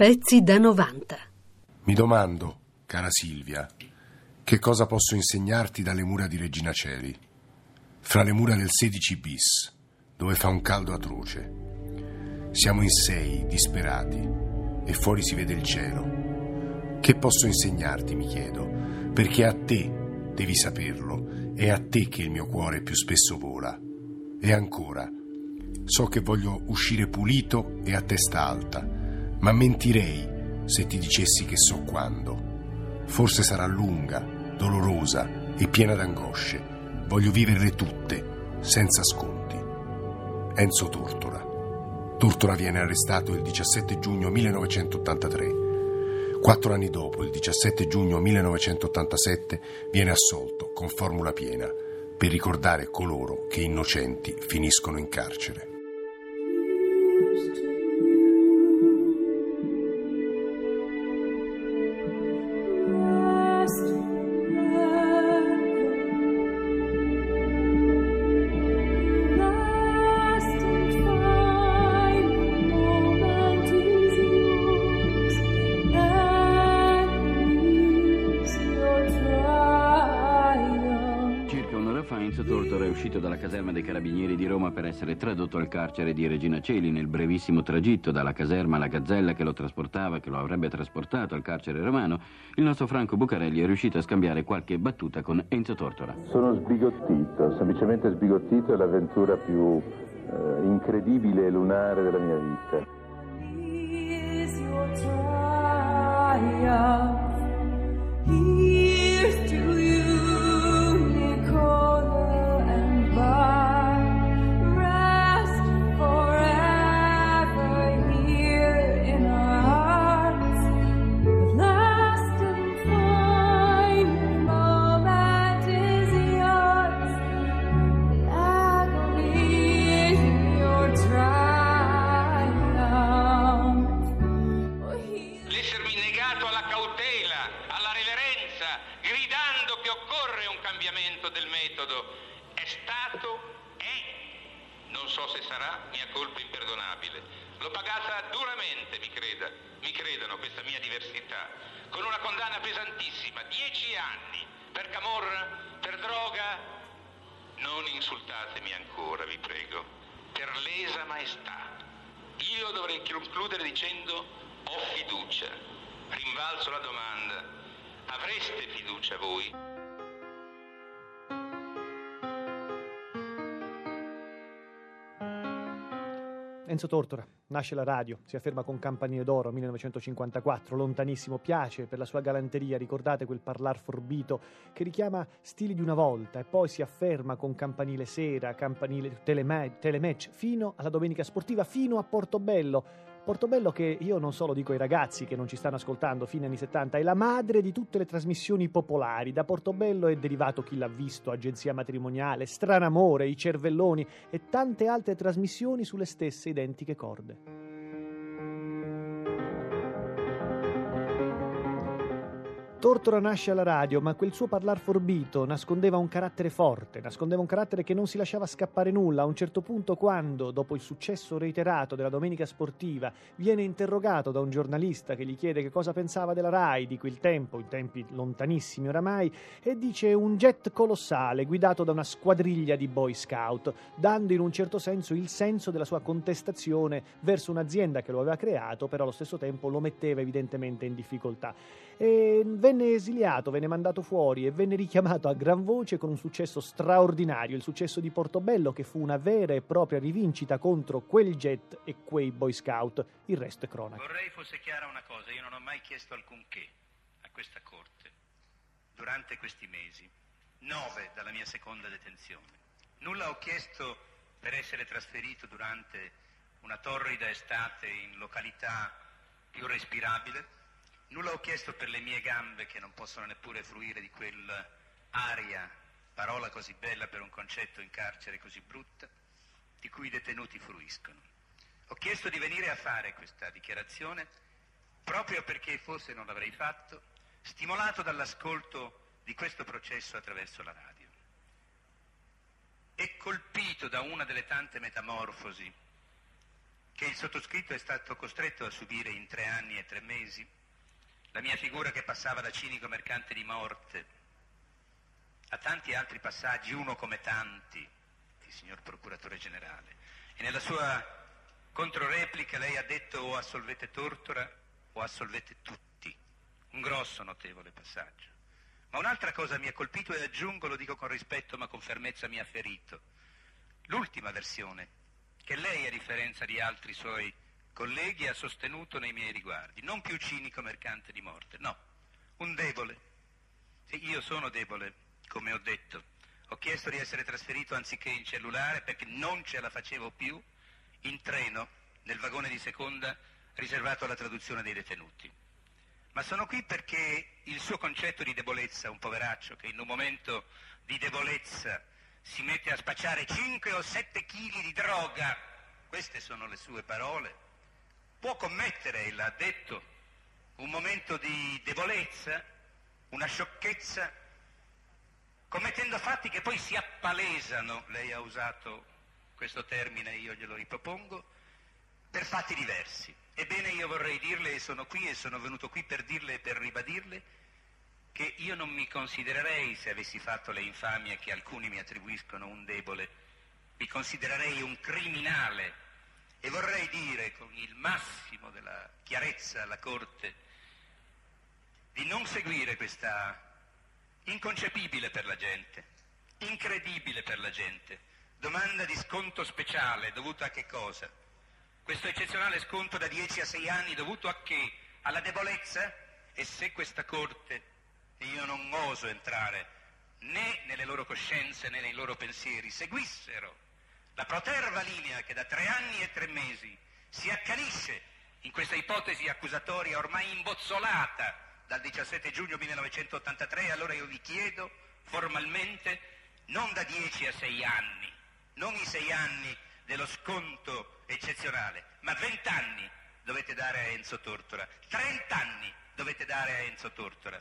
Pezzi da 90. Mi domando, cara Silvia, che cosa posso insegnarti dalle mura di Regina Celi, fra le mura del 16 bis, dove fa un caldo atroce. Siamo in sei, disperati, e fuori si vede il cielo. Che posso insegnarti, mi chiedo, perché a te devi saperlo, è a te che il mio cuore più spesso vola. E ancora, so che voglio uscire pulito e a testa alta, ma mentirei se ti dicessi che so quando. Forse sarà lunga, dolorosa e piena d'angosce. Voglio viverle tutte, senza sconti. Enzo Tortora. Tortora viene arrestato il 17 giugno 1983. Quattro anni dopo, il 17 giugno 1987, viene assolto con formula piena per ricordare coloro che innocenti finiscono in carcere. Essere tradotto al carcere di Regina Celi nel brevissimo tragitto dalla caserma alla gazzella che lo trasportava, che lo avrebbe trasportato al carcere romano, il nostro Franco Bucarelli è riuscito a scambiare qualche battuta con Enzo Tortora. Sono sbigottito, semplicemente sbigottito, è l'avventura più eh, incredibile e lunare della mia vita. Stato, è, non so se sarà, mia colpa imperdonabile. L'ho pagata duramente, mi creda, mi credano questa mia diversità, con una condanna pesantissima, dieci anni, per camorra, per droga. Non insultatemi ancora, vi prego, per lesa maestà. Io dovrei concludere dicendo ho fiducia. Rinvalzo la domanda. Avreste fiducia voi? Enzo Tortora, nasce la radio, si afferma con Campanile d'Oro 1954, lontanissimo, piace per la sua galanteria, ricordate quel parlar forbito che richiama stili di una volta e poi si afferma con Campanile Sera, Campanile telema- Telematch, fino alla domenica sportiva, fino a Portobello. Portobello che io non solo dico ai ragazzi che non ci stanno ascoltando, fine anni 70, è la madre di tutte le trasmissioni popolari. Da Portobello è derivato Chi l'ha visto, Agenzia Matrimoniale, Stranamore, I Cervelloni e tante altre trasmissioni sulle stesse identiche corde. Tortora nasce alla radio, ma quel suo parlar forbito nascondeva un carattere forte, nascondeva un carattere che non si lasciava scappare nulla. A un certo punto, quando, dopo il successo reiterato della domenica sportiva, viene interrogato da un giornalista che gli chiede che cosa pensava della RAI di quel tempo, in tempi lontanissimi oramai, e dice un jet colossale guidato da una squadriglia di boy scout, dando in un certo senso il senso della sua contestazione verso un'azienda che lo aveva creato, però allo stesso tempo lo metteva evidentemente in difficoltà. E venne esiliato, venne mandato fuori e venne richiamato a gran voce con un successo straordinario, il successo di Portobello che fu una vera e propria rivincita contro quel jet e quei boy scout. Il resto è cronaca. Vorrei fosse chiara una cosa, io non ho mai chiesto alcunché a questa Corte durante questi mesi, nove dalla mia seconda detenzione. Nulla ho chiesto per essere trasferito durante una torrida estate in località più respirabile, nulla ho chiesto per le mie gambe che non possono neppure fruire di quell'aria, parola così bella per un concetto in carcere così brutta, di cui i detenuti fruiscono. Ho chiesto di venire a fare questa dichiarazione proprio perché forse non l'avrei fatto, stimolato dall'ascolto di questo processo attraverso la radio. E colpito da una delle tante metamorfosi che il sottoscritto è stato costretto a subire in tre anni e tre mesi, la mia figura che passava da cinico mercante di morte a tanti altri passaggi, uno come tanti, il signor procuratore generale. E nella sua controreplica lei ha detto o assolvete Tortora o assolvete tutti. Un grosso, notevole passaggio. Ma un'altra cosa mi ha colpito e aggiungo, lo dico con rispetto ma con fermezza mi ha ferito. L'ultima versione, che lei a differenza di altri suoi colleghi ha sostenuto nei miei riguardi, non più cinico mercante di morte, no, un debole. Sì, io sono debole, come ho detto. Ho chiesto di essere trasferito anziché in cellulare perché non ce la facevo più in treno, nel vagone di seconda riservato alla traduzione dei detenuti. Ma sono qui perché il suo concetto di debolezza, un poveraccio che in un momento di debolezza si mette a spacciare 5 o 7 kg di droga, queste sono le sue parole, può commettere, l'ha detto, un momento di debolezza, una sciocchezza, commettendo fatti che poi si appalesano, lei ha usato questo termine, io glielo ripropongo, per fatti diversi. Ebbene io vorrei dirle, e sono qui e sono venuto qui per dirle e per ribadirle, che io non mi considererei, se avessi fatto le infamie che alcuni mi attribuiscono, un debole, mi considererei un criminale e vorrei dire con il massimo della chiarezza alla Corte di non seguire questa inconcepibile per la gente, incredibile per la gente, domanda di sconto speciale dovuta a che cosa? Questo eccezionale sconto da 10 a 6 anni dovuto a che? Alla debolezza? E se questa Corte, e io non oso entrare né nelle loro coscienze né nei loro pensieri, seguissero la proterva linea che da tre anni e tre mesi si accanisce in questa ipotesi accusatoria ormai imbozzolata dal 17 giugno 1983, allora io vi chiedo formalmente non da 10 a 6 anni, non i 6 anni dello sconto eccezionale, ma vent'anni dovete dare a Enzo Tortora, trent'anni dovete dare a Enzo Tortora.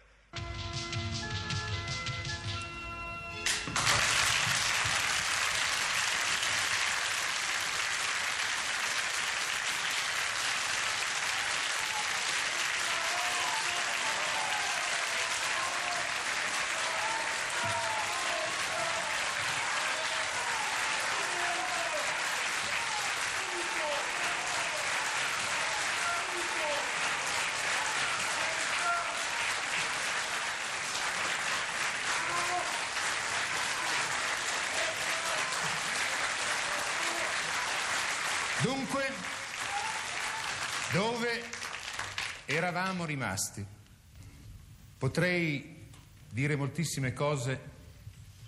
Dunque, dove eravamo rimasti? Potrei dire moltissime cose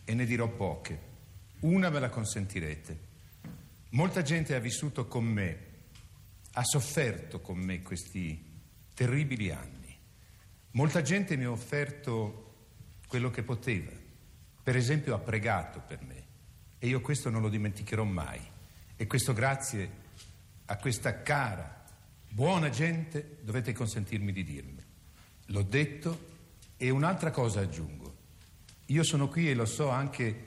e ne dirò poche. Una me la consentirete. Molta gente ha vissuto con me, ha sofferto con me questi terribili anni. Molta gente mi ha offerto quello che poteva. Per esempio ha pregato per me e io questo non lo dimenticherò mai. E questo grazie a questa cara, buona gente dovete consentirmi di dirmi. L'ho detto e un'altra cosa aggiungo. Io sono qui e lo so anche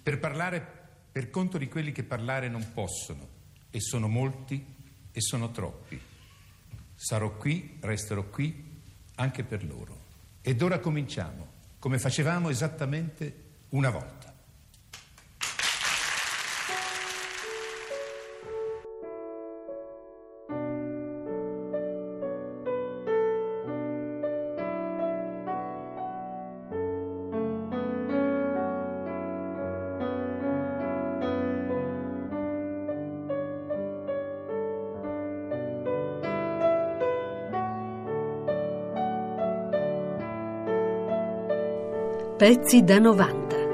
per parlare per conto di quelli che parlare non possono e sono molti e sono troppi. Sarò qui, resterò qui anche per loro. Ed ora cominciamo, come facevamo esattamente una volta. Pezzi da 90.